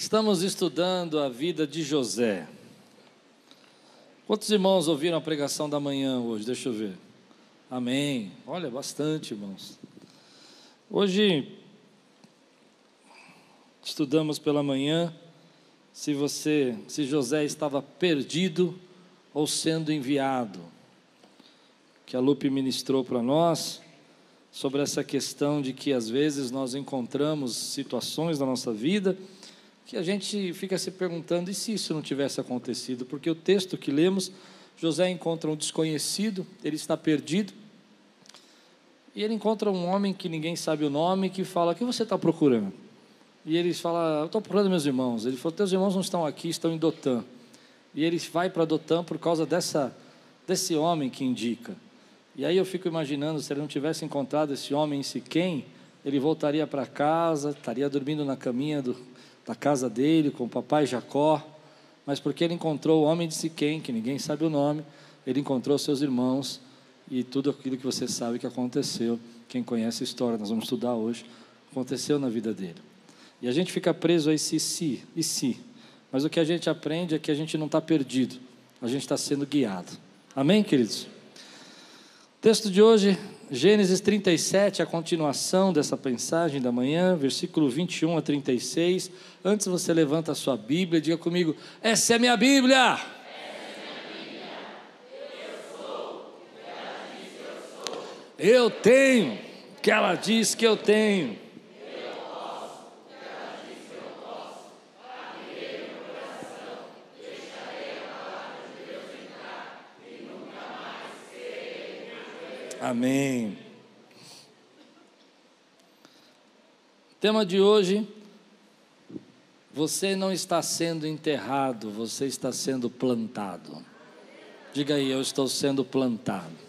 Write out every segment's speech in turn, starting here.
Estamos estudando a vida de José. Quantos irmãos ouviram a pregação da manhã hoje? Deixa eu ver. Amém. Olha, bastante, irmãos. Hoje estudamos pela manhã se você, se José estava perdido ou sendo enviado. Que a Lupe ministrou para nós sobre essa questão de que às vezes nós encontramos situações na nossa vida que a gente fica se perguntando: e se isso não tivesse acontecido? Porque o texto que lemos, José encontra um desconhecido, ele está perdido, e ele encontra um homem que ninguém sabe o nome, que fala: O que você está procurando? E ele fala: Eu estou procurando meus irmãos. Ele falou: Teus irmãos não estão aqui, estão em Dotã. E ele vai para Dotã por causa dessa, desse homem que indica. E aí eu fico imaginando, se ele não tivesse encontrado esse homem em Siquém, ele voltaria para casa, estaria dormindo na caminha do, da casa dele com o papai Jacó, mas porque ele encontrou o homem de Siquém, que ninguém sabe o nome, ele encontrou seus irmãos e tudo aquilo que você sabe que aconteceu, quem conhece a história, nós vamos estudar hoje, aconteceu na vida dele. E a gente fica preso a esse si e si, mas o que a gente aprende é que a gente não está perdido, a gente está sendo guiado. Amém, queridos? O texto de hoje Gênesis 37, a continuação dessa mensagem da manhã, versículo 21 a 36. Antes você levanta a sua Bíblia, diga comigo: Essa é a minha Bíblia. Eu tenho, que ela diz que eu tenho. Amém. Tema de hoje: você não está sendo enterrado, você está sendo plantado. Diga aí, eu estou sendo plantado.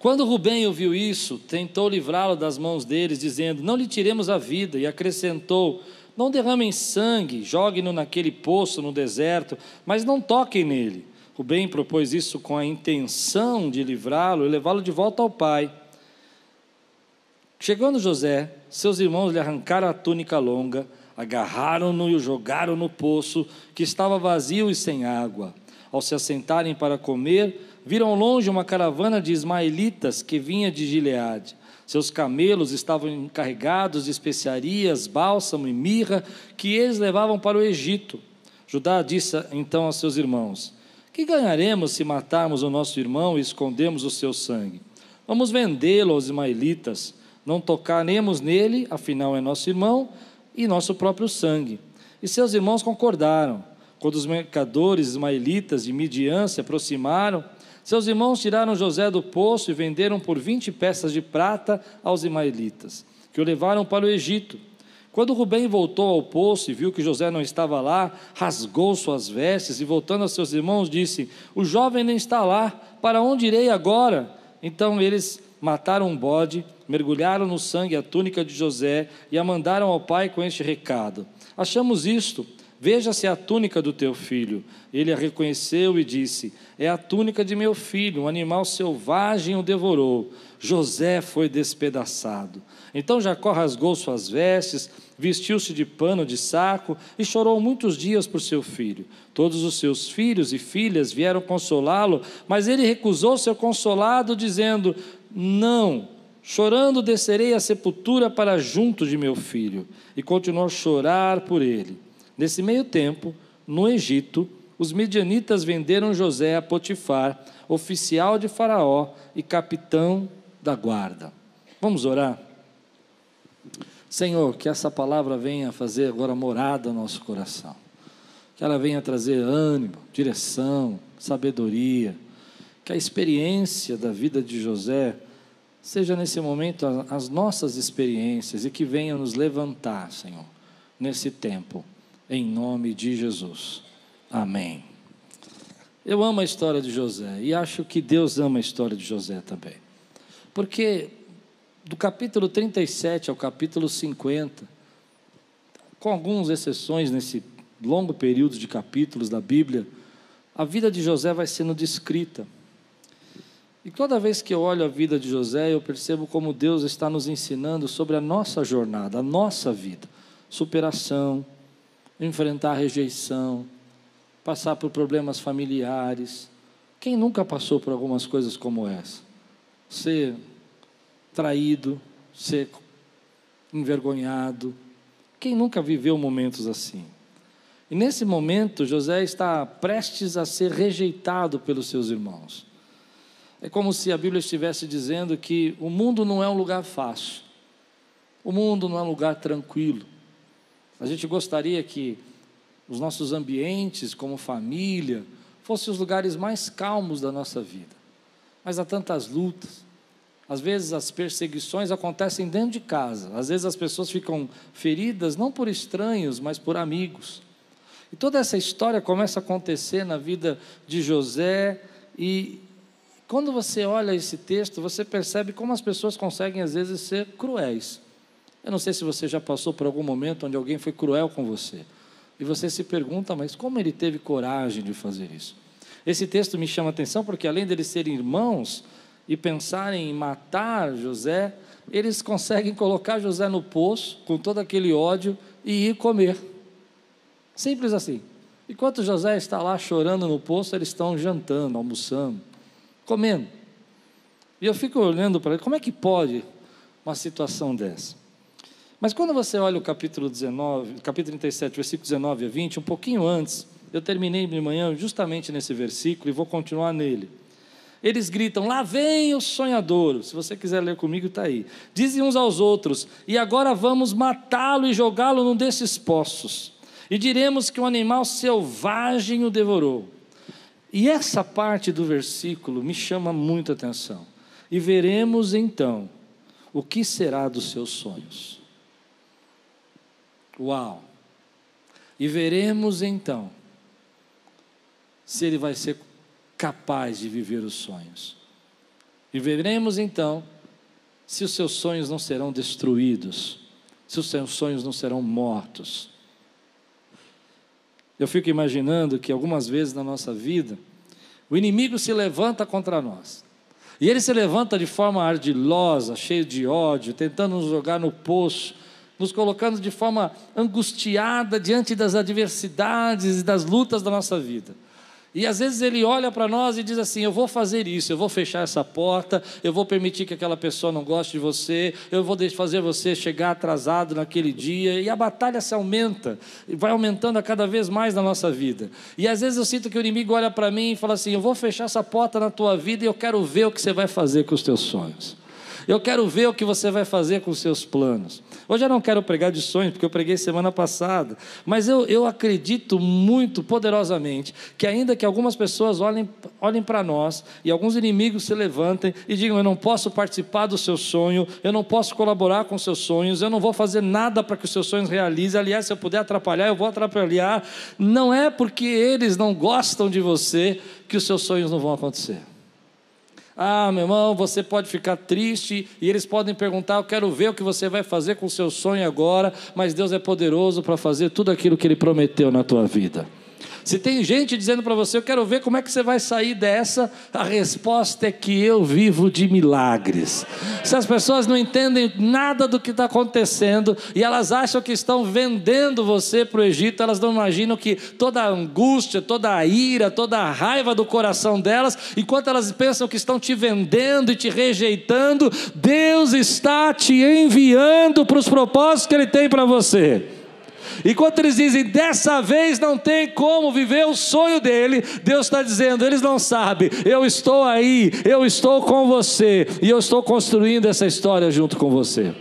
Quando Rubem ouviu isso, tentou livrá-lo das mãos deles, dizendo: Não lhe tiremos a vida, e acrescentou: Não derramem sangue, joguem-no naquele poço no deserto, mas não toquem nele Rubem propôs isso com a intenção de livrá-lo e levá-lo de volta ao pai. Chegando José, seus irmãos lhe arrancaram a túnica longa, agarraram-no e o jogaram no poço, que estava vazio e sem água. Ao se assentarem para comer, viram longe uma caravana de ismaelitas que vinha de Gileade. Seus camelos estavam encarregados de especiarias, bálsamo e mirra, que eles levavam para o Egito. Judá disse então aos seus irmãos: que ganharemos se matarmos o nosso irmão e escondermos o seu sangue? Vamos vendê-lo aos ismaelitas, não tocaremos nele, afinal é nosso irmão e nosso próprio sangue. E seus irmãos concordaram. Quando os mercadores ismaelitas de Midian se aproximaram, seus irmãos tiraram José do poço e venderam por vinte peças de prata aos ismaelitas, que o levaram para o Egito. Quando Rubem voltou ao poço e viu que José não estava lá, rasgou suas vestes e, voltando aos seus irmãos, disse: O jovem nem está lá, para onde irei agora? Então eles mataram um bode, mergulharam no sangue a túnica de José e a mandaram ao pai com este recado: Achamos isto, veja-se a túnica do teu filho. Ele a reconheceu e disse: É a túnica de meu filho, um animal selvagem o devorou. José foi despedaçado. Então Jacó rasgou suas vestes, vestiu-se de pano de saco e chorou muitos dias por seu filho. Todos os seus filhos e filhas vieram consolá-lo, mas ele recusou ser consolado, dizendo: Não, chorando descerei à sepultura para junto de meu filho. E continuou a chorar por ele. Nesse meio tempo, no Egito, os medianitas venderam José a Potifar, oficial de Faraó e capitão da guarda. Vamos orar? Senhor, que essa palavra venha fazer agora morada no nosso coração. Que ela venha trazer ânimo, direção, sabedoria. Que a experiência da vida de José seja nesse momento as nossas experiências e que venha nos levantar, Senhor, nesse tempo, em nome de Jesus. Amém. Eu amo a história de José e acho que Deus ama a história de José também. Porque do capítulo 37 ao capítulo 50, com algumas exceções nesse longo período de capítulos da Bíblia, a vida de José vai sendo descrita. E toda vez que eu olho a vida de José, eu percebo como Deus está nos ensinando sobre a nossa jornada, a nossa vida. superação, enfrentar rejeição, passar por problemas familiares. Quem nunca passou por algumas coisas como essa? Ser traído, ser envergonhado. Quem nunca viveu momentos assim? E nesse momento, José está prestes a ser rejeitado pelos seus irmãos. É como se a Bíblia estivesse dizendo que o mundo não é um lugar fácil, o mundo não é um lugar tranquilo. A gente gostaria que os nossos ambientes, como família, fossem os lugares mais calmos da nossa vida. Mas há tantas lutas. Às vezes as perseguições acontecem dentro de casa. Às vezes as pessoas ficam feridas não por estranhos, mas por amigos. E toda essa história começa a acontecer na vida de José e quando você olha esse texto, você percebe como as pessoas conseguem às vezes ser cruéis. Eu não sei se você já passou por algum momento onde alguém foi cruel com você. E você se pergunta, mas como ele teve coragem de fazer isso? Esse texto me chama a atenção porque, além deles serem irmãos e pensarem em matar José, eles conseguem colocar José no poço com todo aquele ódio e ir comer. Simples assim. Enquanto José está lá chorando no poço, eles estão jantando, almoçando, comendo. E eu fico olhando para ele, como é que pode uma situação dessa? Mas quando você olha o capítulo 19, capítulo 37, versículo 19 a 20, um pouquinho antes, eu terminei de manhã justamente nesse versículo e vou continuar nele. Eles gritam: Lá vem o sonhador. Se você quiser ler comigo, está aí. Dizem uns aos outros: E agora vamos matá-lo e jogá-lo num desses poços. E diremos que um animal selvagem o devorou. E essa parte do versículo me chama muita atenção. E veremos então o que será dos seus sonhos. Uau! E veremos então se ele vai ser capaz de viver os sonhos. E veremos então se os seus sonhos não serão destruídos, se os seus sonhos não serão mortos. Eu fico imaginando que algumas vezes na nossa vida, o inimigo se levanta contra nós. E ele se levanta de forma ardilosa, cheio de ódio, tentando nos jogar no poço, nos colocando de forma angustiada diante das adversidades e das lutas da nossa vida. E às vezes ele olha para nós e diz assim: Eu vou fazer isso, eu vou fechar essa porta, eu vou permitir que aquela pessoa não goste de você, eu vou fazer você chegar atrasado naquele dia. E a batalha se aumenta, vai aumentando a cada vez mais na nossa vida. E às vezes eu sinto que o inimigo olha para mim e fala assim: Eu vou fechar essa porta na tua vida e eu quero ver o que você vai fazer com os teus sonhos. Eu quero ver o que você vai fazer com seus planos. Hoje eu não quero pregar de sonhos, porque eu preguei semana passada, mas eu, eu acredito muito poderosamente que, ainda que algumas pessoas olhem, olhem para nós e alguns inimigos se levantem e digam: Eu não posso participar do seu sonho, eu não posso colaborar com seus sonhos, eu não vou fazer nada para que os seus sonhos realizem. Aliás, se eu puder atrapalhar, eu vou atrapalhar. Não é porque eles não gostam de você que os seus sonhos não vão acontecer. Ah, meu irmão, você pode ficar triste e eles podem perguntar: Eu quero ver o que você vai fazer com o seu sonho agora, mas Deus é poderoso para fazer tudo aquilo que Ele prometeu na tua vida. Se tem gente dizendo para você, eu quero ver como é que você vai sair dessa, a resposta é que eu vivo de milagres. Se as pessoas não entendem nada do que está acontecendo e elas acham que estão vendendo você para o Egito, elas não imaginam que toda a angústia, toda a ira, toda a raiva do coração delas, enquanto elas pensam que estão te vendendo e te rejeitando, Deus está te enviando para os propósitos que Ele tem para você. Enquanto eles dizem, dessa vez não tem como viver o sonho dele, Deus está dizendo, eles não sabem, eu estou aí, eu estou com você, e eu estou construindo essa história junto com você.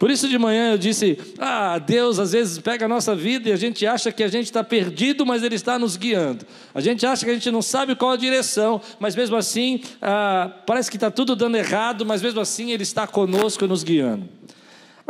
Por isso de manhã eu disse: Ah, Deus às vezes pega a nossa vida e a gente acha que a gente está perdido, mas Ele está nos guiando. A gente acha que a gente não sabe qual a direção, mas mesmo assim, ah, parece que está tudo dando errado, mas mesmo assim Ele está conosco nos guiando.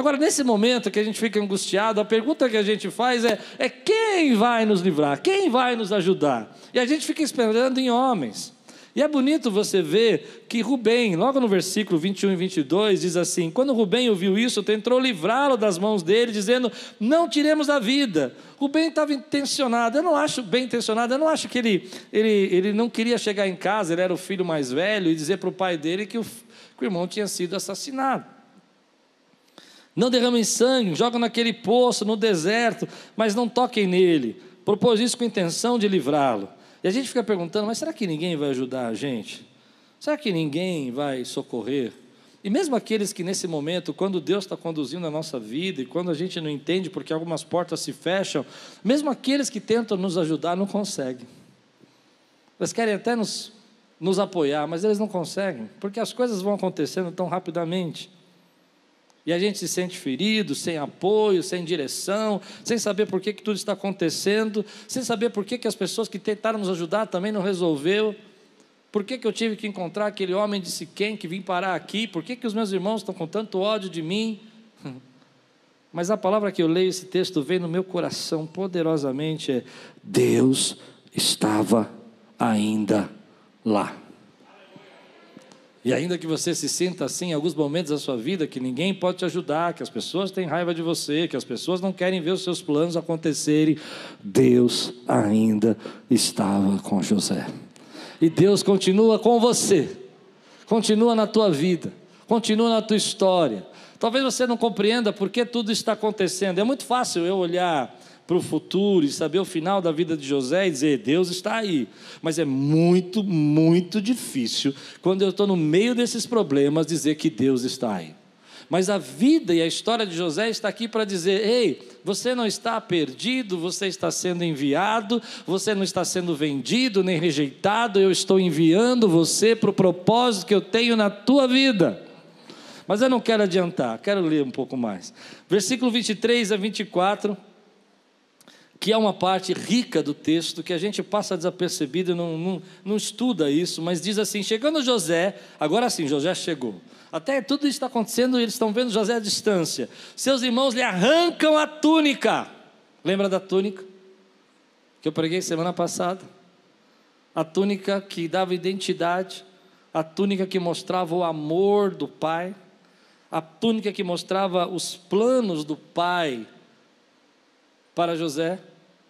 Agora, nesse momento que a gente fica angustiado, a pergunta que a gente faz é, é quem vai nos livrar? Quem vai nos ajudar? E a gente fica esperando em homens. E é bonito você ver que Rubem, logo no versículo 21 e 22, diz assim: Quando Rubem ouviu isso, tentou livrá-lo das mãos dele, dizendo: Não tiremos a vida. Rubem estava intencionado, eu não acho bem intencionado, eu não acho que ele, ele, ele não queria chegar em casa, ele era o filho mais velho, e dizer para o pai dele que o, que o irmão tinha sido assassinado. Não derramem sangue, jogam naquele poço, no deserto, mas não toquem nele. Propôs isso com intenção de livrá-lo. E a gente fica perguntando, mas será que ninguém vai ajudar a gente? Será que ninguém vai socorrer? E mesmo aqueles que nesse momento, quando Deus está conduzindo a nossa vida e quando a gente não entende porque algumas portas se fecham, mesmo aqueles que tentam nos ajudar não conseguem. Eles querem até nos, nos apoiar, mas eles não conseguem, porque as coisas vão acontecendo tão rapidamente. E a gente se sente ferido, sem apoio, sem direção, sem saber por que, que tudo está acontecendo, sem saber por que, que as pessoas que tentaram nos ajudar também não resolveu. Por que, que eu tive que encontrar aquele homem de Siquém que vim parar aqui? Por que, que os meus irmãos estão com tanto ódio de mim? Mas a palavra que eu leio esse texto vem no meu coração poderosamente é: Deus estava ainda lá. E ainda que você se sinta assim em alguns momentos da sua vida, que ninguém pode te ajudar, que as pessoas têm raiva de você, que as pessoas não querem ver os seus planos acontecerem, Deus ainda estava com José. E Deus continua com você, continua na tua vida, continua na tua história. Talvez você não compreenda por que tudo está acontecendo. É muito fácil eu olhar para o futuro e saber o final da vida de José e dizer, Deus está aí. Mas é muito, muito difícil, quando eu estou no meio desses problemas, dizer que Deus está aí. Mas a vida e a história de José está aqui para dizer: ei, você não está perdido, você está sendo enviado, você não está sendo vendido nem rejeitado, eu estou enviando você para o propósito que eu tenho na tua vida. Mas eu não quero adiantar, quero ler um pouco mais. Versículo 23 a 24 que é uma parte rica do texto que a gente passa desapercebido, não, não, não estuda isso, mas diz assim: chegando José, agora sim, José chegou. Até tudo isso está acontecendo eles estão vendo José à distância. Seus irmãos lhe arrancam a túnica. Lembra da túnica? Que eu preguei semana passada? A túnica que dava identidade, a túnica que mostrava o amor do pai, a túnica que mostrava os planos do pai para José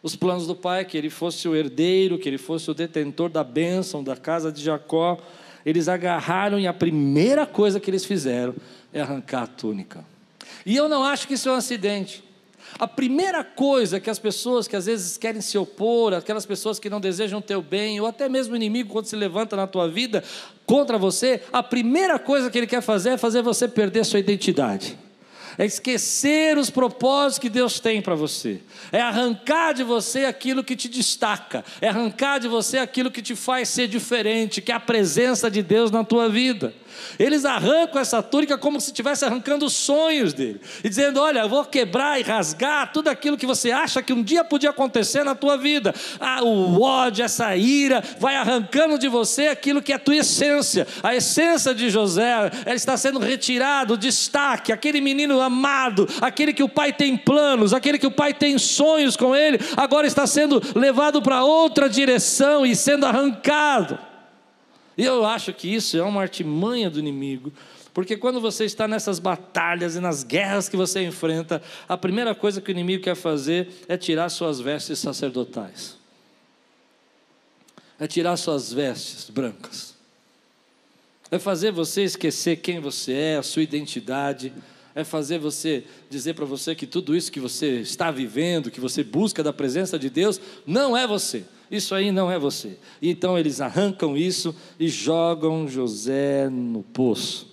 os planos do pai, que ele fosse o herdeiro, que ele fosse o detentor da bênção da casa de Jacó. Eles agarraram e a primeira coisa que eles fizeram é arrancar a túnica. E eu não acho que isso é um acidente. A primeira coisa que as pessoas que às vezes querem se opor, aquelas pessoas que não desejam teu bem, ou até mesmo o inimigo quando se levanta na tua vida contra você, a primeira coisa que ele quer fazer é fazer você perder sua identidade é esquecer os propósitos que Deus tem para você, é arrancar de você aquilo que te destaca, é arrancar de você aquilo que te faz ser diferente, que é a presença de Deus na tua vida. Eles arrancam essa túnica como se estivesse arrancando os sonhos dele, e dizendo: Olha, vou quebrar e rasgar tudo aquilo que você acha que um dia podia acontecer na tua vida. Ah, o ódio, essa ira, vai arrancando de você aquilo que é a tua essência. A essência de José, ela está sendo retirado, o destaque, aquele menino amado, aquele que o pai tem planos, aquele que o pai tem sonhos com ele, agora está sendo levado para outra direção e sendo arrancado. E eu acho que isso é uma artimanha do inimigo, porque quando você está nessas batalhas e nas guerras que você enfrenta, a primeira coisa que o inimigo quer fazer é tirar suas vestes sacerdotais, é tirar suas vestes brancas, é fazer você esquecer quem você é, a sua identidade, é fazer você dizer para você que tudo isso que você está vivendo, que você busca da presença de Deus, não é você. Isso aí não é você. Então eles arrancam isso e jogam José no poço.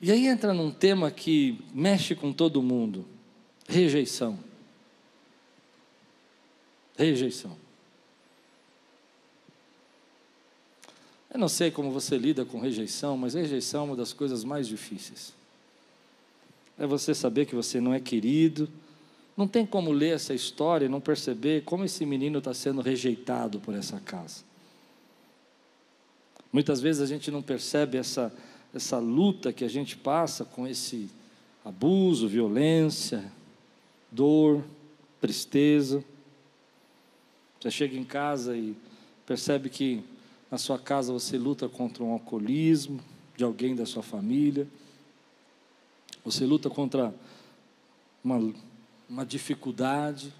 E aí entra num tema que mexe com todo mundo: rejeição. Rejeição. Eu não sei como você lida com rejeição, mas rejeição é uma das coisas mais difíceis. É você saber que você não é querido, não tem como ler essa história e não perceber como esse menino está sendo rejeitado por essa casa. Muitas vezes a gente não percebe essa, essa luta que a gente passa com esse abuso, violência, dor, tristeza. Você chega em casa e percebe que na sua casa você luta contra um alcoolismo de alguém da sua família. Você luta contra uma uma dificuldade.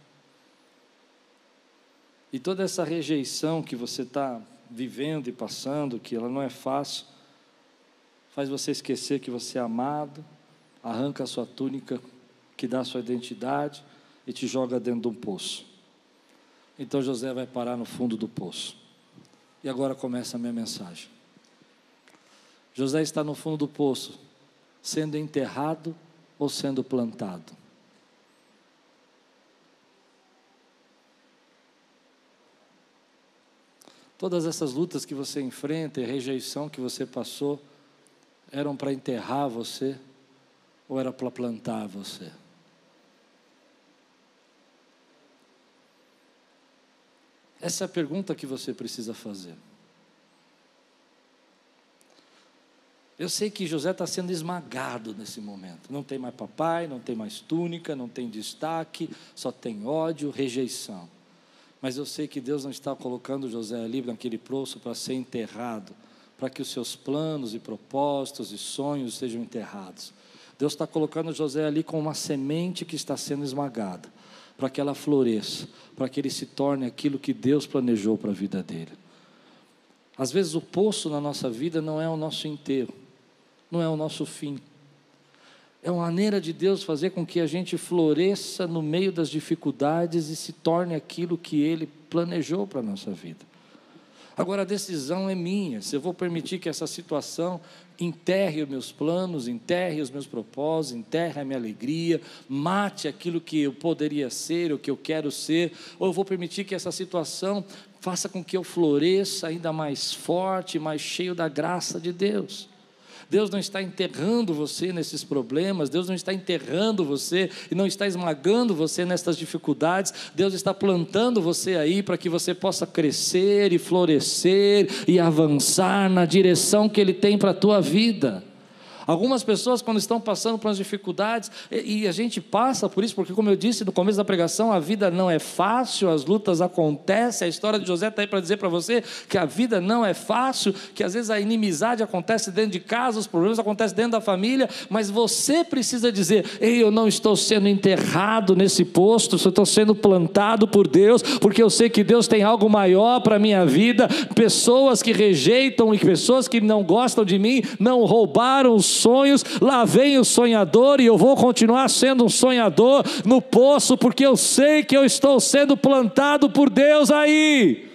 E toda essa rejeição que você está vivendo e passando, que ela não é fácil, faz você esquecer que você é amado, arranca a sua túnica que dá a sua identidade e te joga dentro de um poço. Então José vai parar no fundo do poço. E agora começa a minha mensagem. José está no fundo do poço, sendo enterrado ou sendo plantado. Todas essas lutas que você enfrenta e rejeição que você passou, eram para enterrar você ou era para plantar você? Essa é a pergunta que você precisa fazer. Eu sei que José está sendo esmagado nesse momento. Não tem mais papai, não tem mais túnica, não tem destaque, só tem ódio, rejeição. Mas eu sei que Deus não está colocando José ali naquele poço para ser enterrado, para que os seus planos e propósitos e sonhos sejam enterrados. Deus está colocando José ali com uma semente que está sendo esmagada, para que ela floresça, para que ele se torne aquilo que Deus planejou para a vida dele. Às vezes o poço na nossa vida não é o nosso enterro, não é o nosso fim. É uma maneira de Deus fazer com que a gente floresça no meio das dificuldades e se torne aquilo que Ele planejou para a nossa vida. Agora a decisão é minha, se eu vou permitir que essa situação enterre os meus planos, enterre os meus propósitos, enterre a minha alegria, mate aquilo que eu poderia ser, o que eu quero ser, ou eu vou permitir que essa situação faça com que eu floresça ainda mais forte, mais cheio da graça de Deus. Deus não está enterrando você nesses problemas, Deus não está enterrando você e não está esmagando você nessas dificuldades, Deus está plantando você aí para que você possa crescer e florescer e avançar na direção que Ele tem para a tua vida. Algumas pessoas, quando estão passando por as dificuldades, e, e, a gente passa por isso, porque, como eu disse no começo da pregação, a vida não é fácil, as lutas acontecem. A história de José está aí para dizer para você que a vida não é fácil, que às vezes a inimizade acontece dentro de casa, os problemas acontecem dentro da família, mas você precisa dizer: Ei, eu não estou sendo enterrado nesse posto, eu estou sendo plantado por Deus, porque eu sei que Deus tem algo maior para a minha vida. Pessoas que rejeitam e pessoas que não gostam de mim não roubaram os sonhos, lá vem o sonhador e eu vou continuar sendo um sonhador no poço, porque eu sei que eu estou sendo plantado por Deus aí.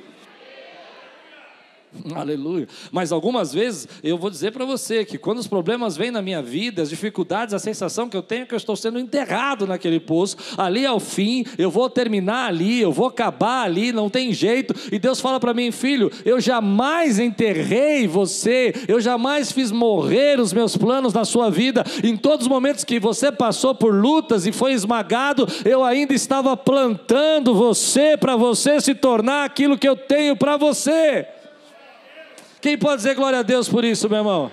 Aleluia. Mas algumas vezes eu vou dizer para você que quando os problemas vêm na minha vida, as dificuldades, a sensação que eu tenho é que eu estou sendo enterrado naquele poço, ali ao fim, eu vou terminar ali, eu vou acabar ali, não tem jeito. E Deus fala para mim, filho, eu jamais enterrei você, eu jamais fiz morrer os meus planos na sua vida. Em todos os momentos que você passou por lutas e foi esmagado, eu ainda estava plantando você para você se tornar aquilo que eu tenho para você. Quem pode dizer glória a Deus por isso, meu irmão?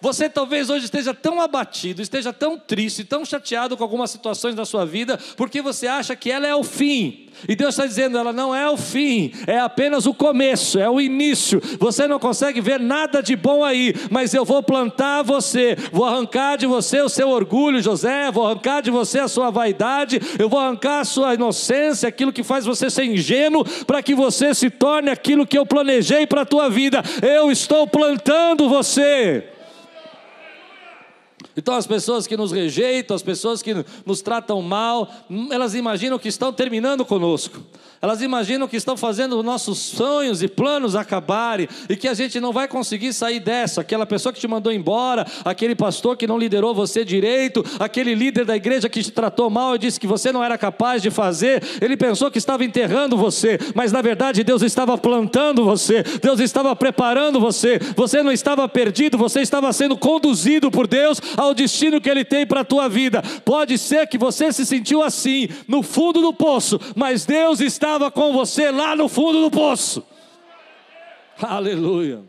Você talvez hoje esteja tão abatido, esteja tão triste, tão chateado com algumas situações da sua vida, porque você acha que ela é o fim. E Deus está dizendo, ela não é o fim, é apenas o começo, é o início. Você não consegue ver nada de bom aí, mas eu vou plantar você, vou arrancar de você o seu orgulho, José, vou arrancar de você a sua vaidade, eu vou arrancar a sua inocência, aquilo que faz você ser ingênuo, para que você se torne aquilo que eu planejei para a tua vida. Eu estou plantando você. Então, as pessoas que nos rejeitam, as pessoas que nos tratam mal, elas imaginam que estão terminando conosco. Elas imaginam que estão fazendo nossos sonhos e planos acabarem e que a gente não vai conseguir sair dessa. Aquela pessoa que te mandou embora, aquele pastor que não liderou você direito, aquele líder da igreja que te tratou mal e disse que você não era capaz de fazer. Ele pensou que estava enterrando você, mas na verdade Deus estava plantando você, Deus estava preparando você. Você não estava perdido, você estava sendo conduzido por Deus ao destino que Ele tem para a tua vida. Pode ser que você se sentiu assim, no fundo do poço, mas Deus estava com você lá no fundo do poço. Aleluia.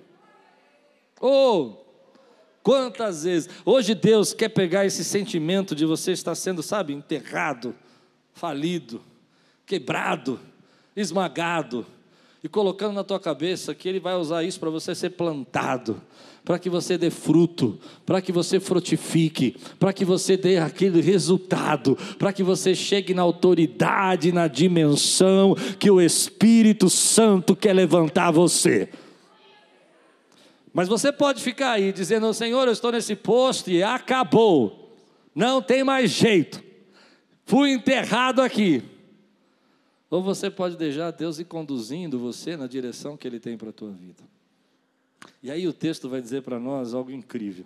Oh, quantas vezes. Hoje Deus quer pegar esse sentimento de você estar sendo, sabe, enterrado, falido, quebrado, esmagado, e colocando na tua cabeça que Ele vai usar isso para você ser plantado para que você dê fruto, para que você frutifique, para que você dê aquele resultado, para que você chegue na autoridade, na dimensão que o Espírito Santo quer levantar você. Mas você pode ficar aí dizendo: Senhor, eu estou nesse posto e acabou, não tem mais jeito, fui enterrado aqui. Ou você pode deixar Deus ir conduzindo você na direção que Ele tem para a tua vida. E aí o texto vai dizer para nós algo incrível.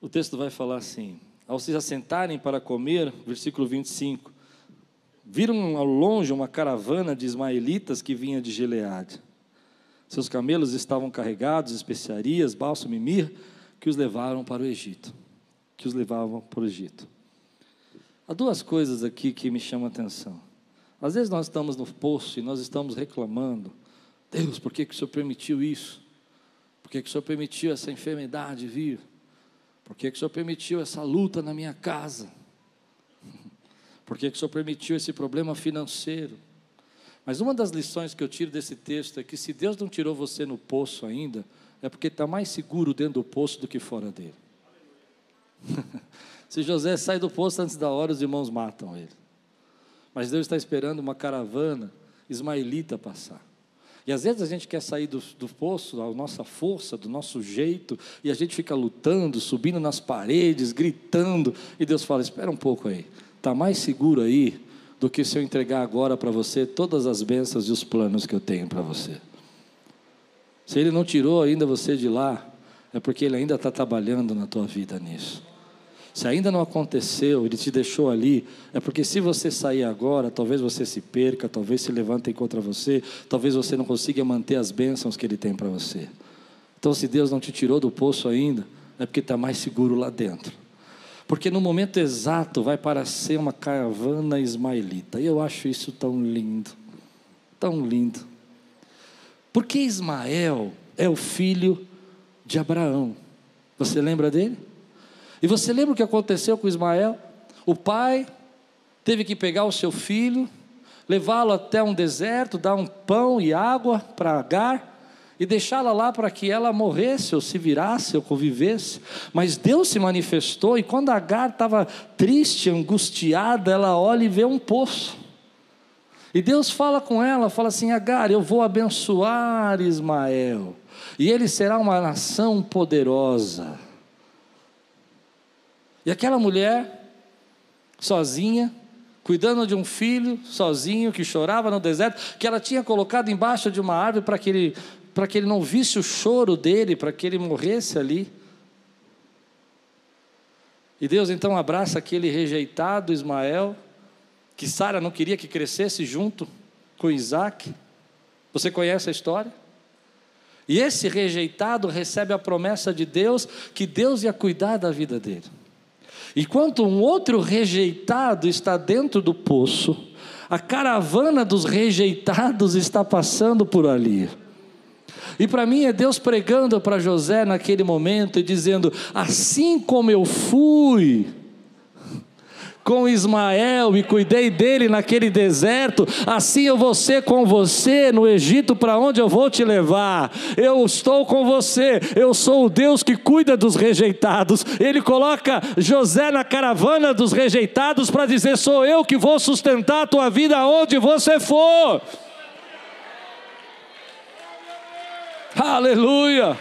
O texto vai falar assim: ao se assentarem para comer, versículo 25, viram ao longe uma caravana de ismaelitas que vinha de Gileade. Seus camelos estavam carregados especiarias, bálsamo e mir, que os levaram para o Egito. Que os levavam para o Egito. Há duas coisas aqui que me chamam a atenção. Às vezes nós estamos no poço e nós estamos reclamando: Deus, por que, que o Senhor permitiu isso? Por que, que o Senhor permitiu essa enfermidade vir? Por que, que o Senhor permitiu essa luta na minha casa? Por que, que o Senhor permitiu esse problema financeiro? Mas uma das lições que eu tiro desse texto é que se Deus não tirou você no poço ainda, é porque está mais seguro dentro do poço do que fora dele. se José sai do poço antes da hora, os irmãos matam ele. Mas Deus está esperando uma caravana ismaelita passar. E às vezes a gente quer sair do, do poço, da nossa força, do nosso jeito, e a gente fica lutando, subindo nas paredes, gritando, e Deus fala: espera um pouco aí, está mais seguro aí do que se eu entregar agora para você todas as bênçãos e os planos que eu tenho para você. Se Ele não tirou ainda você de lá, é porque Ele ainda está trabalhando na tua vida nisso. Se ainda não aconteceu, ele te deixou ali, é porque se você sair agora, talvez você se perca, talvez se levantem contra você, talvez você não consiga manter as bênçãos que ele tem para você. Então, se Deus não te tirou do poço ainda, é porque está mais seguro lá dentro. Porque no momento exato vai para ser uma caravana ismaelita. E eu acho isso tão lindo, tão lindo. Porque Ismael é o filho de Abraão. Você lembra dele? E você lembra o que aconteceu com Ismael? O pai teve que pegar o seu filho, levá-lo até um deserto, dar um pão e água para Agar e deixá-la lá para que ela morresse ou se virasse ou convivesse. Mas Deus se manifestou e quando Agar estava triste, angustiada, ela olha e vê um poço. E Deus fala com ela, fala assim: Agar, eu vou abençoar Ismael, e ele será uma nação poderosa. E aquela mulher, sozinha, cuidando de um filho, sozinho, que chorava no deserto, que ela tinha colocado embaixo de uma árvore para que ele, para que ele não visse o choro dele, para que ele morresse ali. E Deus então abraça aquele rejeitado Ismael, que Sara não queria que crescesse junto com Isaac. Você conhece a história? E esse rejeitado recebe a promessa de Deus que Deus ia cuidar da vida dele. Enquanto um outro rejeitado está dentro do poço, a caravana dos rejeitados está passando por ali. E para mim é Deus pregando para José naquele momento e dizendo: assim como eu fui com Ismael e cuidei dele naquele deserto, assim eu vou ser com você no Egito, para onde eu vou te levar. Eu estou com você, eu sou o Deus que cuida dos rejeitados. Ele coloca José na caravana dos rejeitados para dizer: sou eu que vou sustentar a tua vida aonde você for. Aleluia.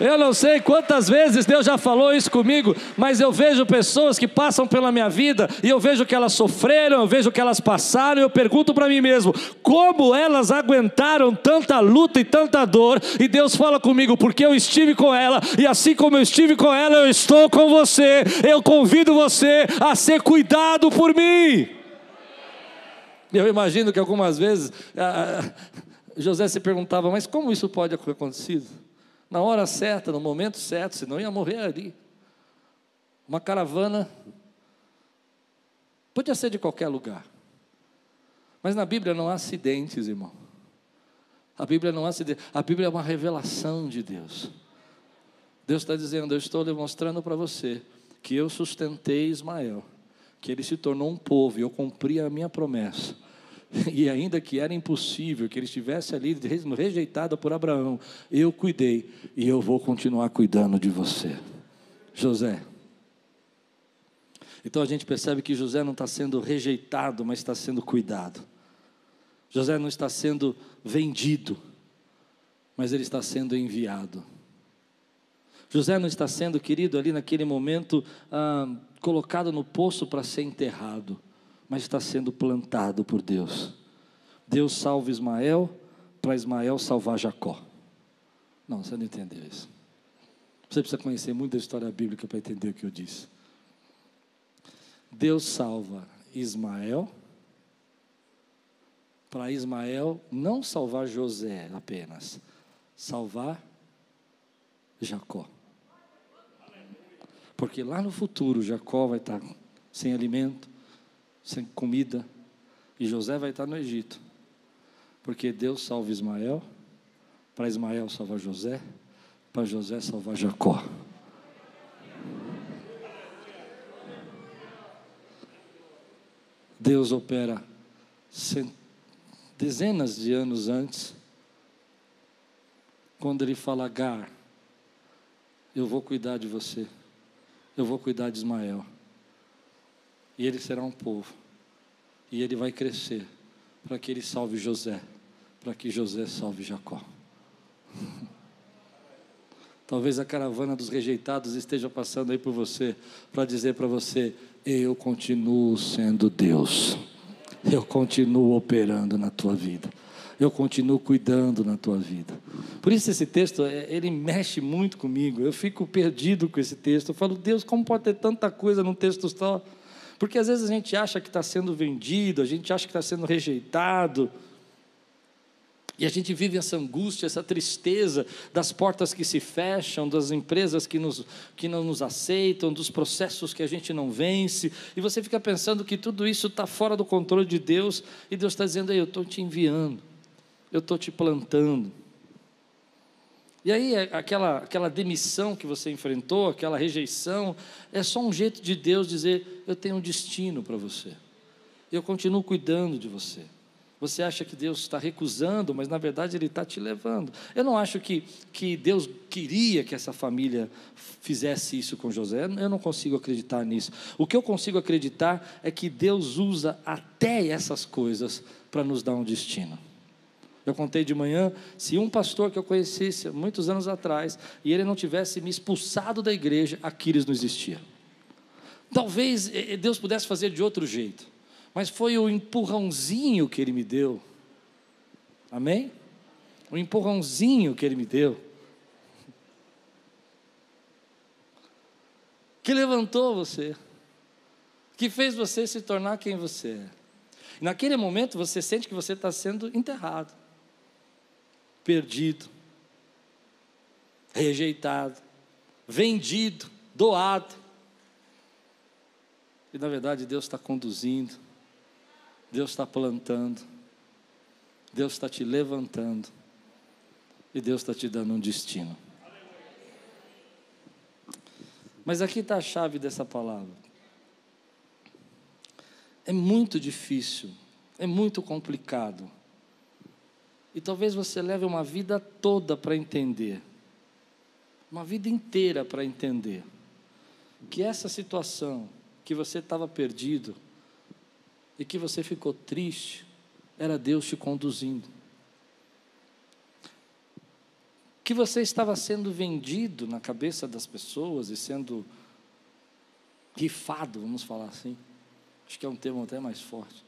Eu não sei quantas vezes Deus já falou isso comigo, mas eu vejo pessoas que passam pela minha vida e eu vejo que elas sofreram, eu vejo que elas passaram, e eu pergunto para mim mesmo: como elas aguentaram tanta luta e tanta dor? E Deus fala comigo, porque eu estive com ela, e assim como eu estive com ela, eu estou com você. Eu convido você a ser cuidado por mim. Eu imagino que algumas vezes José se perguntava, mas como isso pode ter acontecido? Na hora certa, no momento certo, senão ia morrer ali. Uma caravana podia ser de qualquer lugar. Mas na Bíblia não há acidentes, irmão. A Bíblia não há acidentes. A Bíblia é uma revelação de Deus. Deus está dizendo: Eu estou demonstrando para você que eu sustentei Ismael, que ele se tornou um povo e eu cumpri a minha promessa. E ainda que era impossível que ele estivesse ali rejeitado por Abraão, eu cuidei e eu vou continuar cuidando de você. José. Então a gente percebe que José não está sendo rejeitado, mas está sendo cuidado. José não está sendo vendido, mas ele está sendo enviado. José não está sendo, querido, ali naquele momento, ah, colocado no poço para ser enterrado, mas está sendo plantado por Deus. Deus salva Ismael para Ismael salvar Jacó. Não, você não entendeu isso. Você precisa conhecer muito a história bíblica para entender o que eu disse. Deus salva Ismael para Ismael não salvar José apenas, salvar Jacó. Porque lá no futuro Jacó vai estar sem alimento, sem comida, e José vai estar no Egito. Porque Deus salva Ismael, para Ismael salvar José, para José salvar Jacó. Deus opera dezenas de anos antes, quando Ele fala, Gar, eu vou cuidar de você, eu vou cuidar de Ismael, e ele será um povo, e ele vai crescer, para que ele salve José, para que José salve Jacó. Talvez a caravana dos rejeitados esteja passando aí por você, para dizer para você: eu continuo sendo Deus eu continuo operando na tua vida. Eu continuo cuidando na tua vida. Por isso esse texto, é, ele mexe muito comigo. Eu fico perdido com esse texto. Eu falo, Deus, como pode ter tanta coisa num texto só? Porque às vezes a gente acha que está sendo vendido, a gente acha que está sendo rejeitado. E a gente vive essa angústia, essa tristeza das portas que se fecham, das empresas que, nos, que não nos aceitam, dos processos que a gente não vence. E você fica pensando que tudo isso está fora do controle de Deus. E Deus está dizendo: aí, eu estou te enviando, eu estou te plantando. E aí, é aquela, aquela demissão que você enfrentou, aquela rejeição, é só um jeito de Deus dizer: eu tenho um destino para você, eu continuo cuidando de você. Você acha que Deus está recusando, mas na verdade Ele está te levando. Eu não acho que, que Deus queria que essa família fizesse isso com José. Eu não consigo acreditar nisso. O que eu consigo acreditar é que Deus usa até essas coisas para nos dar um destino. Eu contei de manhã, se um pastor que eu conhecesse muitos anos atrás, e ele não tivesse me expulsado da igreja, Aquiles não existia. Talvez Deus pudesse fazer de outro jeito mas foi o empurrãozinho que ele me deu. Amém? O empurrãozinho que ele me deu. Que levantou você. Que fez você se tornar quem você é. Naquele momento você sente que você está sendo enterrado, perdido, rejeitado, vendido, doado. E na verdade Deus está conduzindo Deus está plantando, Deus está te levantando e Deus está te dando um destino. Mas aqui está a chave dessa palavra. É muito difícil, é muito complicado. E talvez você leve uma vida toda para entender, uma vida inteira para entender, que essa situação que você estava perdido, e que você ficou triste, era Deus te conduzindo. Que você estava sendo vendido na cabeça das pessoas e sendo rifado, vamos falar assim. Acho que é um termo até mais forte.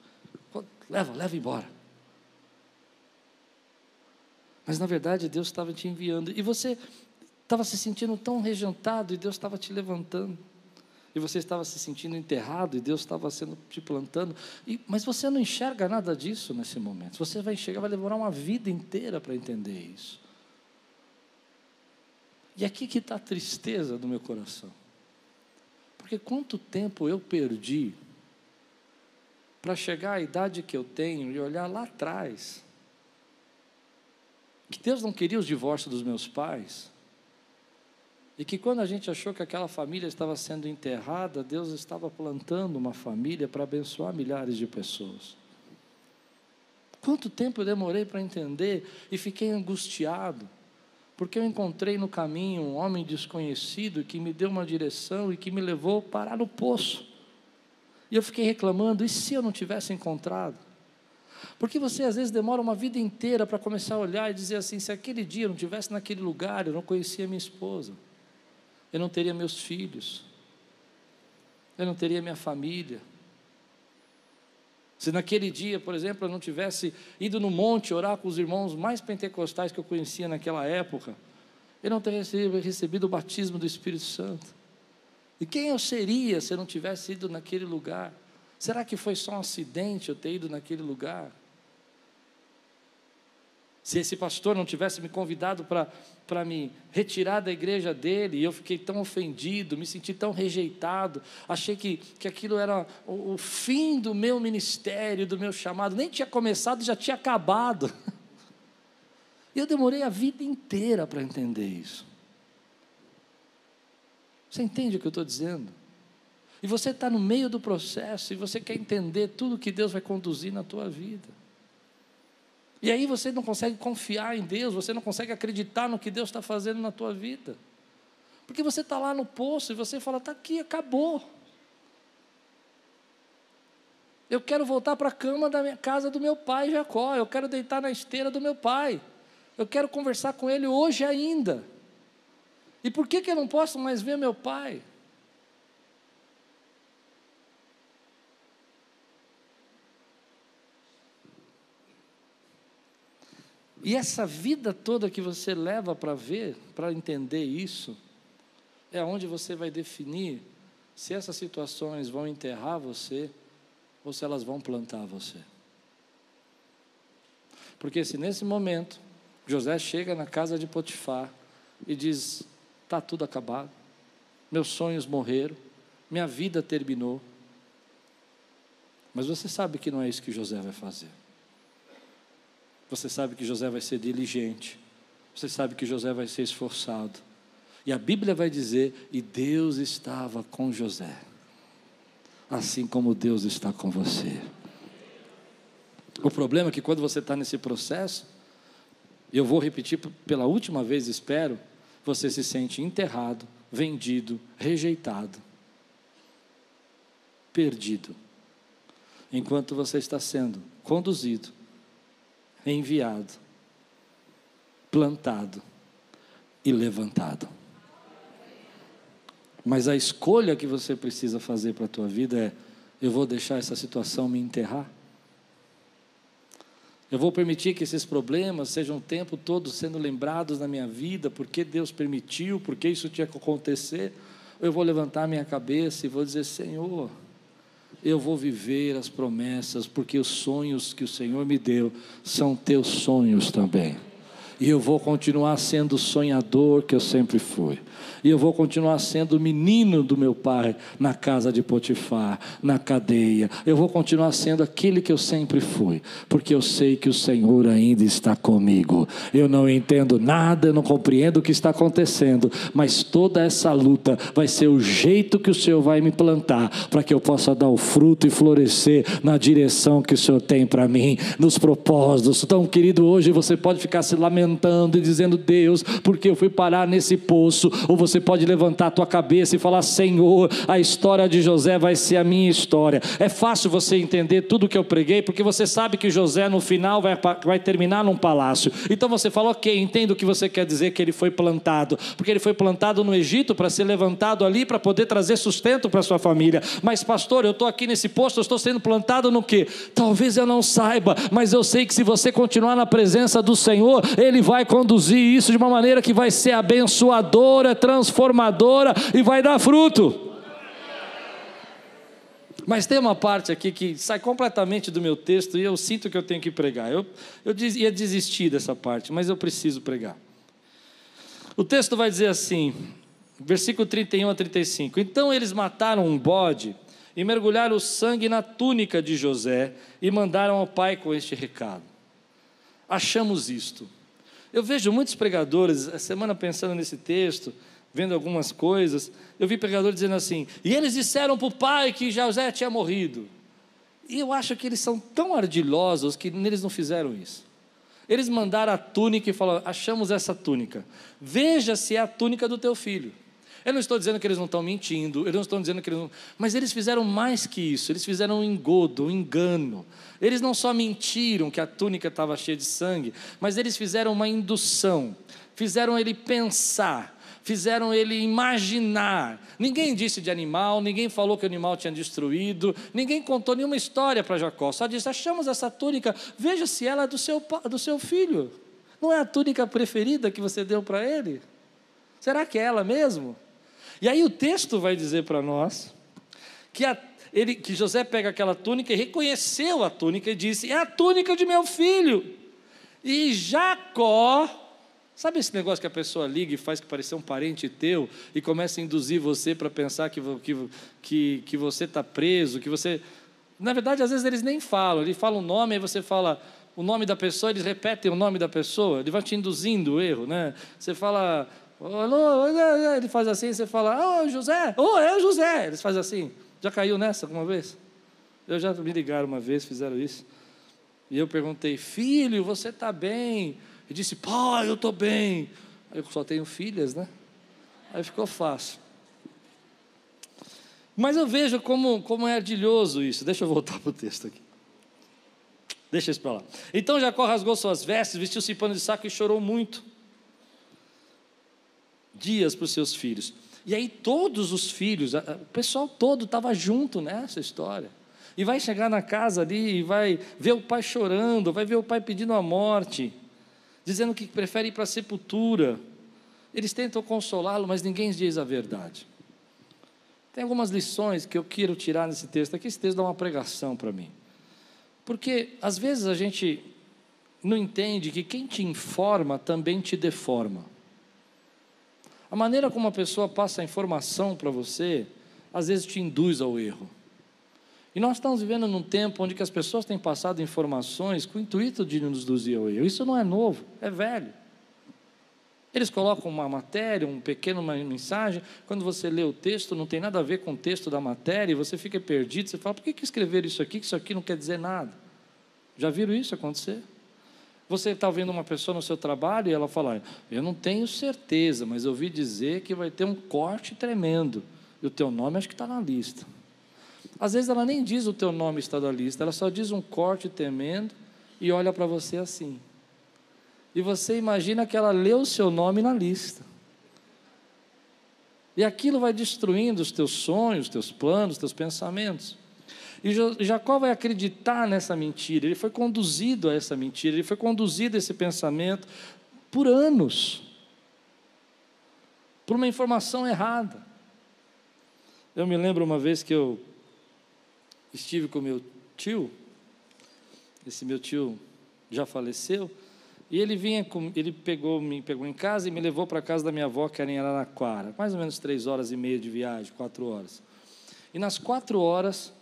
Leva, leva embora. Mas na verdade Deus estava te enviando. E você estava se sentindo tão rejeitado e Deus estava te levantando e você estava se sentindo enterrado e Deus estava sendo te plantando, e, mas você não enxerga nada disso nesse momento. Você vai chegar, vai demorar uma vida inteira para entender isso. E aqui que está a tristeza do meu coração. Porque quanto tempo eu perdi para chegar à idade que eu tenho e olhar lá atrás, que Deus não queria os divórcios dos meus pais, e que quando a gente achou que aquela família estava sendo enterrada, Deus estava plantando uma família para abençoar milhares de pessoas. Quanto tempo eu demorei para entender e fiquei angustiado, porque eu encontrei no caminho um homem desconhecido que me deu uma direção e que me levou parar no poço. E eu fiquei reclamando, e se eu não tivesse encontrado? Porque você às vezes demora uma vida inteira para começar a olhar e dizer assim: se aquele dia eu não estivesse naquele lugar, eu não conhecia minha esposa, eu não teria meus filhos, eu não teria minha família. Se naquele dia, por exemplo, eu não tivesse ido no monte orar com os irmãos mais pentecostais que eu conhecia naquela época, eu não teria recebido o batismo do Espírito Santo. E quem eu seria se eu não tivesse ido naquele lugar? Será que foi só um acidente eu ter ido naquele lugar? Se esse pastor não tivesse me convidado para me retirar da igreja dele, e eu fiquei tão ofendido, me senti tão rejeitado, achei que, que aquilo era o, o fim do meu ministério, do meu chamado, nem tinha começado, já tinha acabado. E eu demorei a vida inteira para entender isso. Você entende o que eu estou dizendo? E você está no meio do processo e você quer entender tudo que Deus vai conduzir na tua vida. E aí você não consegue confiar em Deus, você não consegue acreditar no que Deus está fazendo na tua vida. Porque você está lá no poço e você fala, está aqui, acabou. Eu quero voltar para a cama da minha casa do meu pai Jacó, eu quero deitar na esteira do meu pai. Eu quero conversar com ele hoje ainda. E por que, que eu não posso mais ver meu pai? E essa vida toda que você leva para ver, para entender isso, é onde você vai definir se essas situações vão enterrar você ou se elas vão plantar você. Porque se nesse momento José chega na casa de Potifar e diz: está tudo acabado, meus sonhos morreram, minha vida terminou. Mas você sabe que não é isso que José vai fazer. Você sabe que José vai ser diligente. Você sabe que José vai ser esforçado. E a Bíblia vai dizer: e Deus estava com José, assim como Deus está com você. O problema é que quando você está nesse processo, eu vou repetir pela última vez, espero, você se sente enterrado, vendido, rejeitado, perdido, enquanto você está sendo conduzido enviado, plantado e levantado. Mas a escolha que você precisa fazer para a tua vida é: eu vou deixar essa situação me enterrar? Eu vou permitir que esses problemas sejam o tempo todo sendo lembrados na minha vida, porque Deus permitiu, porque isso tinha que acontecer? Eu vou levantar minha cabeça e vou dizer: Senhor, eu vou viver as promessas, porque os sonhos que o Senhor me deu são teus sonhos também. E eu vou continuar sendo o sonhador que eu sempre fui. E eu vou continuar sendo o menino do meu pai na casa de Potifar, na cadeia. Eu vou continuar sendo aquele que eu sempre fui, porque eu sei que o Senhor ainda está comigo. Eu não entendo nada, eu não compreendo o que está acontecendo, mas toda essa luta vai ser o jeito que o Senhor vai me plantar para que eu possa dar o fruto e florescer na direção que o Senhor tem para mim, nos propósitos. Então, querido, hoje você pode ficar se lamentando e dizendo: Deus, porque eu fui parar nesse poço? Ou você pode levantar a tua cabeça e falar: Senhor, a história de José vai ser a minha história. É fácil você entender tudo que eu preguei, porque você sabe que José no final vai, vai terminar num palácio. Então você fala: Ok, entendo o que você quer dizer que ele foi plantado, porque ele foi plantado no Egito para ser levantado ali para poder trazer sustento para sua família. Mas, pastor, eu estou aqui nesse posto, eu estou sendo plantado no que? Talvez eu não saiba, mas eu sei que se você continuar na presença do Senhor, Ele vai conduzir isso de uma maneira que vai ser abençoadora, transformadora transformadora e vai dar fruto. Mas tem uma parte aqui que sai completamente do meu texto e eu sinto que eu tenho que pregar. Eu, eu ia desistir dessa parte, mas eu preciso pregar. O texto vai dizer assim, versículo 31 a 35. Então eles mataram um bode e mergulharam o sangue na túnica de José e mandaram ao pai com este recado: Achamos isto. Eu vejo muitos pregadores, a semana pensando nesse texto, vendo algumas coisas, eu vi pregador dizendo assim: e eles disseram para o pai que José tinha morrido. E eu acho que eles são tão ardilosos que eles não fizeram isso. Eles mandaram a túnica e falaram: achamos essa túnica. Veja se é a túnica do teu filho. Eu não estou dizendo que eles não estão mentindo, eu não estou dizendo que eles não. Mas eles fizeram mais que isso, eles fizeram um engodo, um engano. Eles não só mentiram que a túnica estava cheia de sangue, mas eles fizeram uma indução, fizeram ele pensar, fizeram ele imaginar. Ninguém disse de animal, ninguém falou que o animal tinha destruído, ninguém contou nenhuma história para Jacó, só disse: achamos essa túnica, veja se ela é do seu, do seu filho. Não é a túnica preferida que você deu para ele? Será que é ela mesmo? E aí o texto vai dizer para nós que, a, ele, que José pega aquela túnica e reconheceu a túnica e disse: É a túnica de meu filho. E Jacó, sabe esse negócio que a pessoa liga e faz que parecer um parente teu e começa a induzir você para pensar que, que, que, você está preso, que você. Na verdade, às vezes eles nem falam, ele fala o um nome, aí você fala o nome da pessoa, eles repetem o nome da pessoa, ele vai te induzindo o erro, né? Você fala Ele faz assim, você fala, ô oh, José, ô, oh, é o José. Eles fazem assim. Já caiu nessa alguma vez? Eu já me ligaram uma vez, fizeram isso. E eu perguntei, filho, você está bem? Ele disse, pai, eu estou bem. Eu só tenho filhas, né? Aí ficou fácil. Mas eu vejo como, como é ardilhoso isso. Deixa eu voltar para o texto aqui. Deixa isso para lá. Então Jacó rasgou suas vestes, vestiu-se pano de saco e chorou muito dias para os seus filhos. E aí todos os filhos, o pessoal todo estava junto nessa história. E vai chegar na casa ali e vai ver o pai chorando, vai ver o pai pedindo a morte, dizendo que prefere ir para a sepultura. Eles tentam consolá-lo, mas ninguém diz a verdade. Tem algumas lições que eu quero tirar nesse texto aqui. Esse texto dá uma pregação para mim. Porque às vezes a gente não entende que quem te informa também te deforma. A maneira como a pessoa passa a informação para você, às vezes te induz ao erro. E nós estamos vivendo num tempo onde as pessoas têm passado informações com o intuito de nos induzir ao erro. Isso não é novo, é velho. Eles colocam uma matéria, um pequeno mensagem. Quando você lê o texto, não tem nada a ver com o texto da matéria, e você fica perdido. Você fala: por que, que escreveram isso aqui? Que isso aqui não quer dizer nada. Já viram isso acontecer? Você está vendo uma pessoa no seu trabalho e ela fala: Eu não tenho certeza, mas eu ouvi dizer que vai ter um corte tremendo. E o teu nome acho que está na lista. Às vezes ela nem diz o teu nome está na lista, ela só diz um corte tremendo e olha para você assim. E você imagina que ela leu o seu nome na lista. E aquilo vai destruindo os teus sonhos, os teus planos, os teus pensamentos. E Jacó vai acreditar nessa mentira, ele foi conduzido a essa mentira, ele foi conduzido a esse pensamento por anos, por uma informação errada. Eu me lembro uma vez que eu estive com meu tio, esse meu tio já faleceu, e ele vinha, com, ele pegou, me pegou em casa e me levou para a casa da minha avó, que era em Araraquara, mais ou menos três horas e meia de viagem, quatro horas. E nas quatro horas,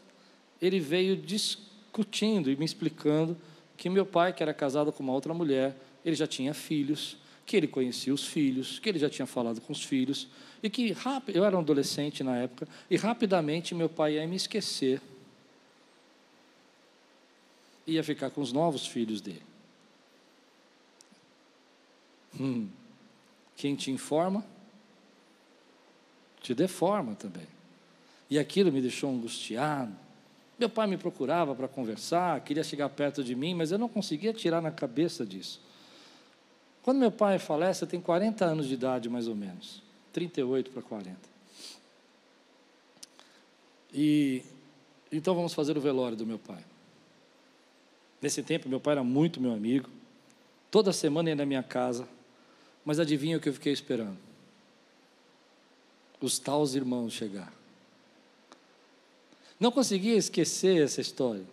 ele veio discutindo e me explicando que meu pai, que era casado com uma outra mulher, ele já tinha filhos, que ele conhecia os filhos, que ele já tinha falado com os filhos, e que eu era um adolescente na época, e rapidamente meu pai ia me esquecer, ia ficar com os novos filhos dele. Hum. Quem te informa, te deforma também. E aquilo me deixou angustiado, meu pai me procurava para conversar, queria chegar perto de mim, mas eu não conseguia tirar na cabeça disso. Quando meu pai falece, eu tenho 40 anos de idade, mais ou menos. 38 para 40. E então vamos fazer o velório do meu pai. Nesse tempo, meu pai era muito meu amigo. Toda semana ia na minha casa. Mas adivinha o que eu fiquei esperando? Os tais irmãos chegar. Não conseguia esquecer essa história.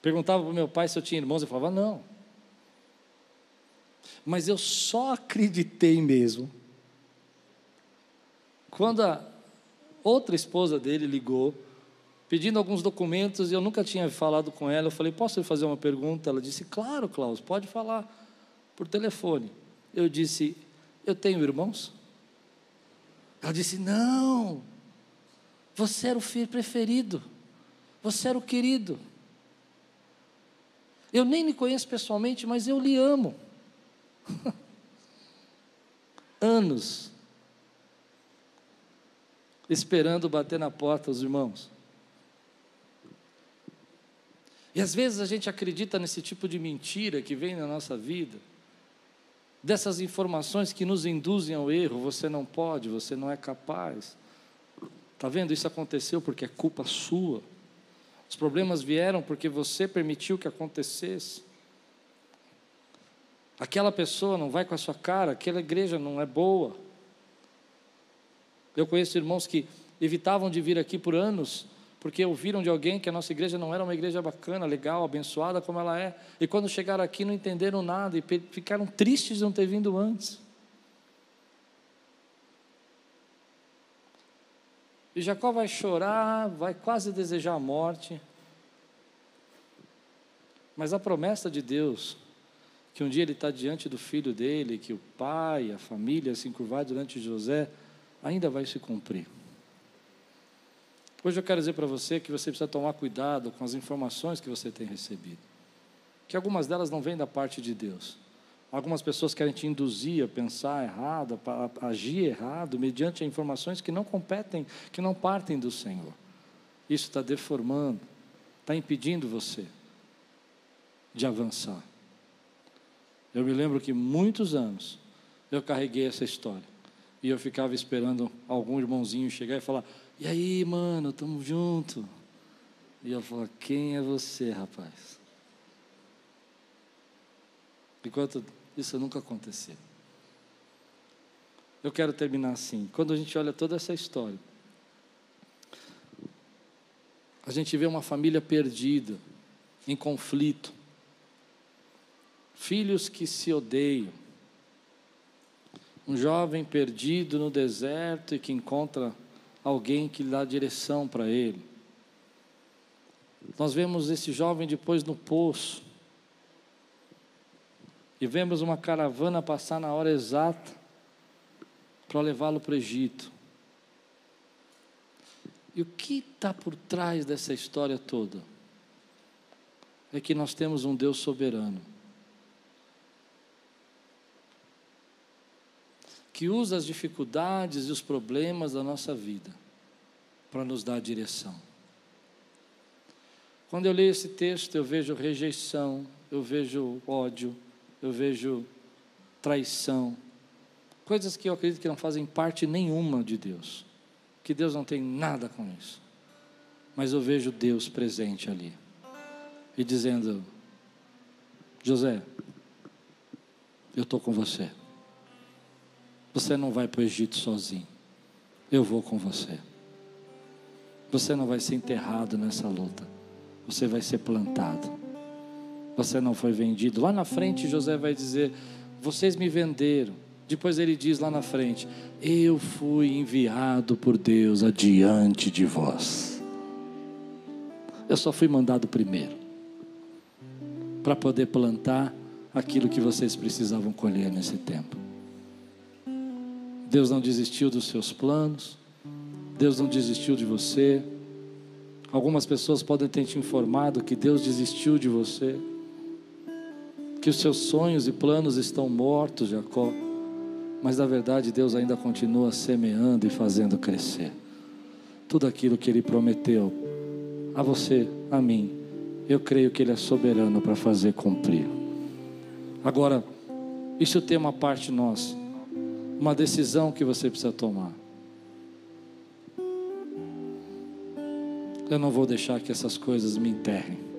Perguntava para o meu pai se eu tinha irmãos, eu falava, não. Mas eu só acreditei mesmo quando a outra esposa dele ligou, pedindo alguns documentos, e eu nunca tinha falado com ela. Eu falei, posso lhe fazer uma pergunta? Ela disse, claro, Klaus, pode falar por telefone. Eu disse, eu tenho irmãos? Ela disse, não. Você era o filho preferido. Você era o querido. Eu nem me conheço pessoalmente, mas eu lhe amo. Anos. esperando bater na porta os irmãos. E às vezes a gente acredita nesse tipo de mentira que vem na nossa vida, dessas informações que nos induzem ao erro. Você não pode, você não é capaz. Está vendo? Isso aconteceu porque é culpa sua. Os problemas vieram porque você permitiu que acontecesse. Aquela pessoa não vai com a sua cara, aquela igreja não é boa. Eu conheço irmãos que evitavam de vir aqui por anos, porque ouviram de alguém que a nossa igreja não era uma igreja bacana, legal, abençoada como ela é. E quando chegaram aqui não entenderam nada e ficaram tristes de não ter vindo antes. E Jacó vai chorar, vai quase desejar a morte. Mas a promessa de Deus, que um dia ele está diante do filho dele, que o pai, a família se encurvar diante de José, ainda vai se cumprir. Hoje eu quero dizer para você que você precisa tomar cuidado com as informações que você tem recebido. Que algumas delas não vêm da parte de Deus. Algumas pessoas querem te induzir a pensar errado, a agir errado, mediante informações que não competem, que não partem do Senhor. Isso está deformando, está impedindo você de avançar. Eu me lembro que muitos anos eu carreguei essa história. E eu ficava esperando algum irmãozinho chegar e falar: E aí, mano, tamo junto. E eu falava: Quem é você, rapaz? Enquanto isso nunca aconteceu. Eu quero terminar assim. Quando a gente olha toda essa história, a gente vê uma família perdida, em conflito, filhos que se odeiam, um jovem perdido no deserto e que encontra alguém que dá direção para ele. Nós vemos esse jovem depois no poço, e vemos uma caravana passar na hora exata para levá-lo para o Egito. E o que está por trás dessa história toda? É que nós temos um Deus soberano. Que usa as dificuldades e os problemas da nossa vida para nos dar direção. Quando eu leio esse texto, eu vejo rejeição, eu vejo ódio, eu vejo traição, coisas que eu acredito que não fazem parte nenhuma de Deus, que Deus não tem nada com isso. Mas eu vejo Deus presente ali e dizendo: José, eu estou com você. Você não vai para o Egito sozinho. Eu vou com você. Você não vai ser enterrado nessa luta. Você vai ser plantado. Você não foi vendido. Lá na frente, José vai dizer: Vocês me venderam. Depois ele diz lá na frente: Eu fui enviado por Deus adiante de vós. Eu só fui mandado primeiro para poder plantar aquilo que vocês precisavam colher nesse tempo. Deus não desistiu dos seus planos, Deus não desistiu de você. Algumas pessoas podem ter te informado que Deus desistiu de você que os seus sonhos e planos estão mortos, Jacó, mas na verdade Deus ainda continua semeando e fazendo crescer tudo aquilo que Ele prometeu a você, a mim. Eu creio que Ele é soberano para fazer cumprir. Agora, isso tem uma parte nossa, uma decisão que você precisa tomar. Eu não vou deixar que essas coisas me enterrem.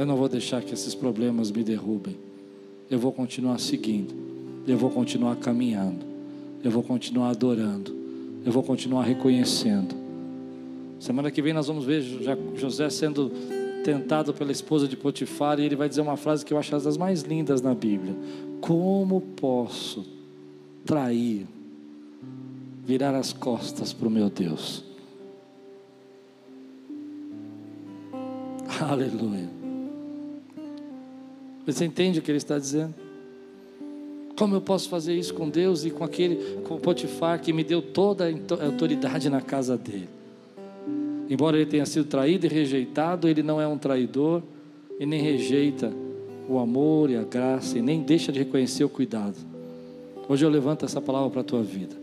Eu não vou deixar que esses problemas me derrubem. Eu vou continuar seguindo. Eu vou continuar caminhando. Eu vou continuar adorando. Eu vou continuar reconhecendo. Semana que vem nós vamos ver José sendo tentado pela esposa de Potifar e ele vai dizer uma frase que eu acho das mais lindas na Bíblia: Como posso trair, virar as costas para o meu Deus? Aleluia. Você entende o que ele está dizendo? Como eu posso fazer isso com Deus e com aquele, com o Potifar que me deu toda a autoridade na casa dele? Embora ele tenha sido traído e rejeitado, ele não é um traidor e nem rejeita o amor e a graça e nem deixa de reconhecer o cuidado. Hoje eu levanto essa palavra para a tua vida.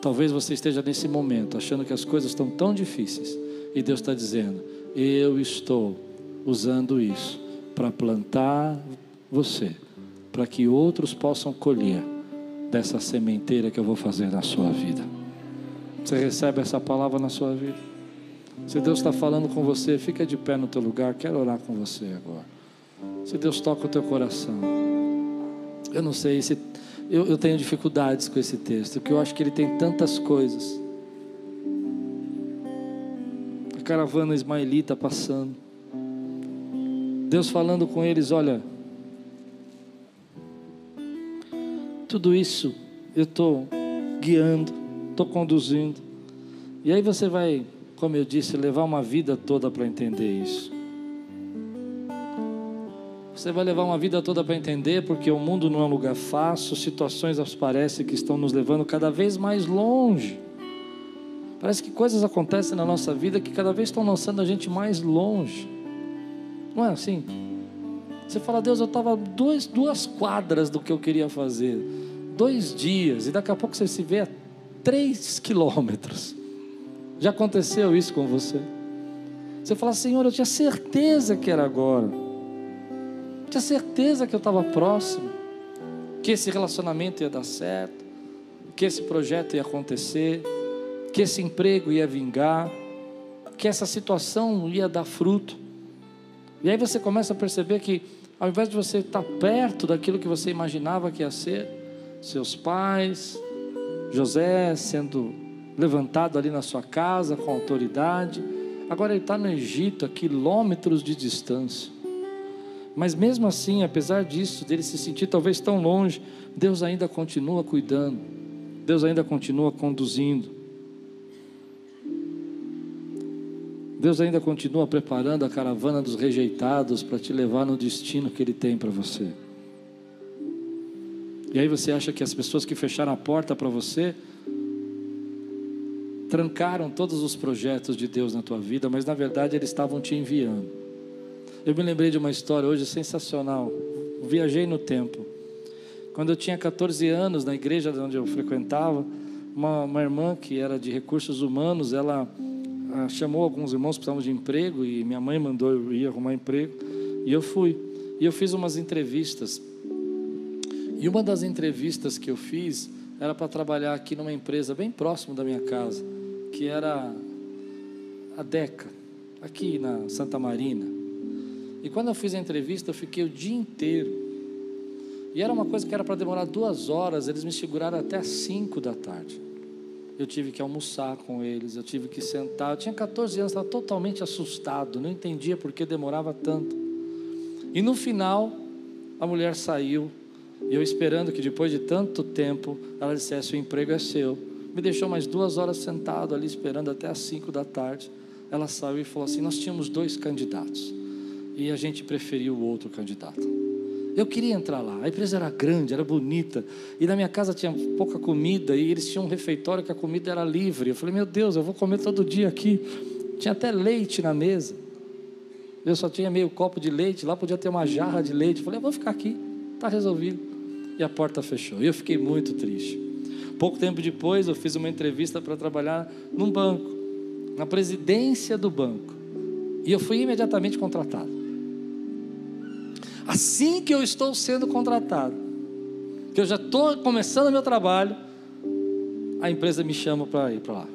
Talvez você esteja nesse momento achando que as coisas estão tão difíceis e Deus está dizendo: Eu estou usando isso para plantar você, para que outros possam colher dessa sementeira que eu vou fazer na sua vida. Você recebe essa palavra na sua vida? Se Deus está falando com você, fica de pé no teu lugar. Quero orar com você agora. Se Deus toca o teu coração. Eu não sei se eu, eu tenho dificuldades com esse texto, porque eu acho que ele tem tantas coisas. A caravana ismaelita passando. Deus falando com eles: olha, tudo isso eu estou guiando, estou conduzindo. E aí você vai, como eu disse, levar uma vida toda para entender isso. Você vai levar uma vida toda para entender, porque o mundo não é um lugar fácil, situações parecem que estão nos levando cada vez mais longe. Parece que coisas acontecem na nossa vida que cada vez estão lançando a gente mais longe. Não é assim? Você fala, Deus, eu estava duas, quadras do que eu queria fazer, dois dias, e daqui a pouco você se vê a três quilômetros. Já aconteceu isso com você? Você fala, Senhor, eu tinha certeza que era agora tinha certeza que eu estava próximo, que esse relacionamento ia dar certo, que esse projeto ia acontecer, que esse emprego ia vingar, que essa situação ia dar fruto. E aí você começa a perceber que, ao invés de você estar perto daquilo que você imaginava que ia ser, seus pais, José sendo levantado ali na sua casa com autoridade, agora ele está no Egito, a quilômetros de distância. Mas mesmo assim, apesar disso, dele se sentir talvez tão longe, Deus ainda continua cuidando, Deus ainda continua conduzindo. Deus ainda continua preparando a caravana dos rejeitados para te levar no destino que Ele tem para você. E aí você acha que as pessoas que fecharam a porta para você trancaram todos os projetos de Deus na tua vida, mas na verdade eles estavam te enviando. Eu me lembrei de uma história hoje sensacional. Viajei no tempo. Quando eu tinha 14 anos, na igreja onde eu frequentava, uma, uma irmã que era de recursos humanos, ela chamou alguns irmãos que precisavam de emprego e minha mãe mandou eu ir arrumar emprego. E eu fui. E eu fiz umas entrevistas. E uma das entrevistas que eu fiz era para trabalhar aqui numa empresa bem próximo da minha casa, que era a Deca, aqui na Santa Marina. E quando eu fiz a entrevista, eu fiquei o dia inteiro. E era uma coisa que era para demorar duas horas, eles me seguraram até cinco da tarde. Eu tive que almoçar com eles, eu tive que sentar. Eu tinha 14 anos, estava totalmente assustado, não entendia por que demorava tanto. E no final, a mulher saiu, e eu esperando que depois de tanto tempo ela dissesse: O emprego é seu. Me deixou mais duas horas sentado ali esperando até as cinco da tarde. Ela saiu e falou assim: Nós tínhamos dois candidatos e a gente preferiu o outro candidato. Eu queria entrar lá, a empresa era grande, era bonita, e na minha casa tinha pouca comida, e eles tinham um refeitório que a comida era livre. Eu falei, meu Deus, eu vou comer todo dia aqui. Tinha até leite na mesa. Eu só tinha meio copo de leite, lá podia ter uma jarra de leite. Eu falei, eu vou ficar aqui, está resolvido. E a porta fechou. E eu fiquei muito triste. Pouco tempo depois, eu fiz uma entrevista para trabalhar num banco, na presidência do banco. E eu fui imediatamente contratado. Assim que eu estou sendo contratado, que eu já estou começando o meu trabalho, a empresa me chama para ir para lá.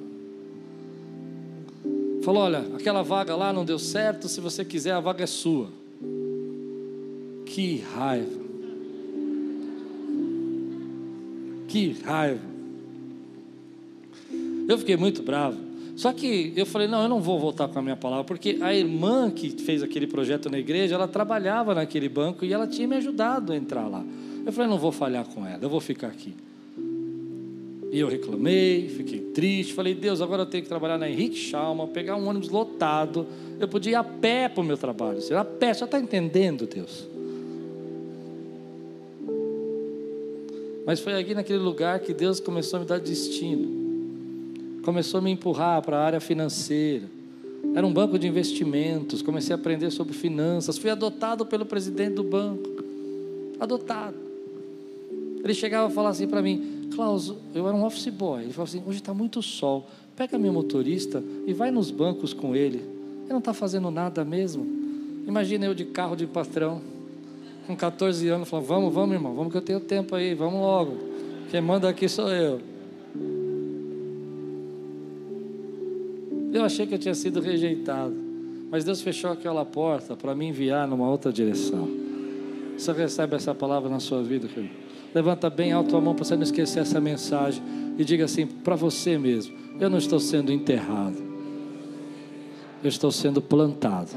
Falou: olha, aquela vaga lá não deu certo, se você quiser, a vaga é sua. Que raiva. Que raiva. Eu fiquei muito bravo. Só que eu falei, não, eu não vou voltar com a minha palavra, porque a irmã que fez aquele projeto na igreja, ela trabalhava naquele banco e ela tinha me ajudado a entrar lá. Eu falei, não vou falhar com ela, eu vou ficar aqui. E eu reclamei, fiquei triste, falei, Deus, agora eu tenho que trabalhar na Henrique Schalma, pegar um ônibus lotado, eu podia ir a pé para o meu trabalho, será a pé, você está entendendo, Deus? Mas foi aqui naquele lugar que Deus começou a me dar destino começou a me empurrar para a área financeira. Era um banco de investimentos, comecei a aprender sobre finanças. Fui adotado pelo presidente do banco. Adotado. Ele chegava a falar assim para mim: Klaus, eu era um office boy. Ele falou assim: hoje está muito sol. Pega meu motorista e vai nos bancos com ele. Ele não está fazendo nada mesmo. Imagina eu de carro de patrão, com 14 anos, falando: vamos, vamos, irmão, vamos que eu tenho tempo aí, vamos logo. Quem manda aqui sou eu. Eu achei que eu tinha sido rejeitado, mas Deus fechou aquela porta para me enviar numa outra direção. Você recebe essa palavra na sua vida, querido? Levanta bem alto a mão para você não esquecer essa mensagem e diga assim para você mesmo: Eu não estou sendo enterrado, eu estou sendo plantado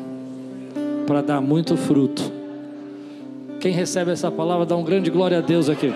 para dar muito fruto. Quem recebe essa palavra, dá um grande glória a Deus aqui.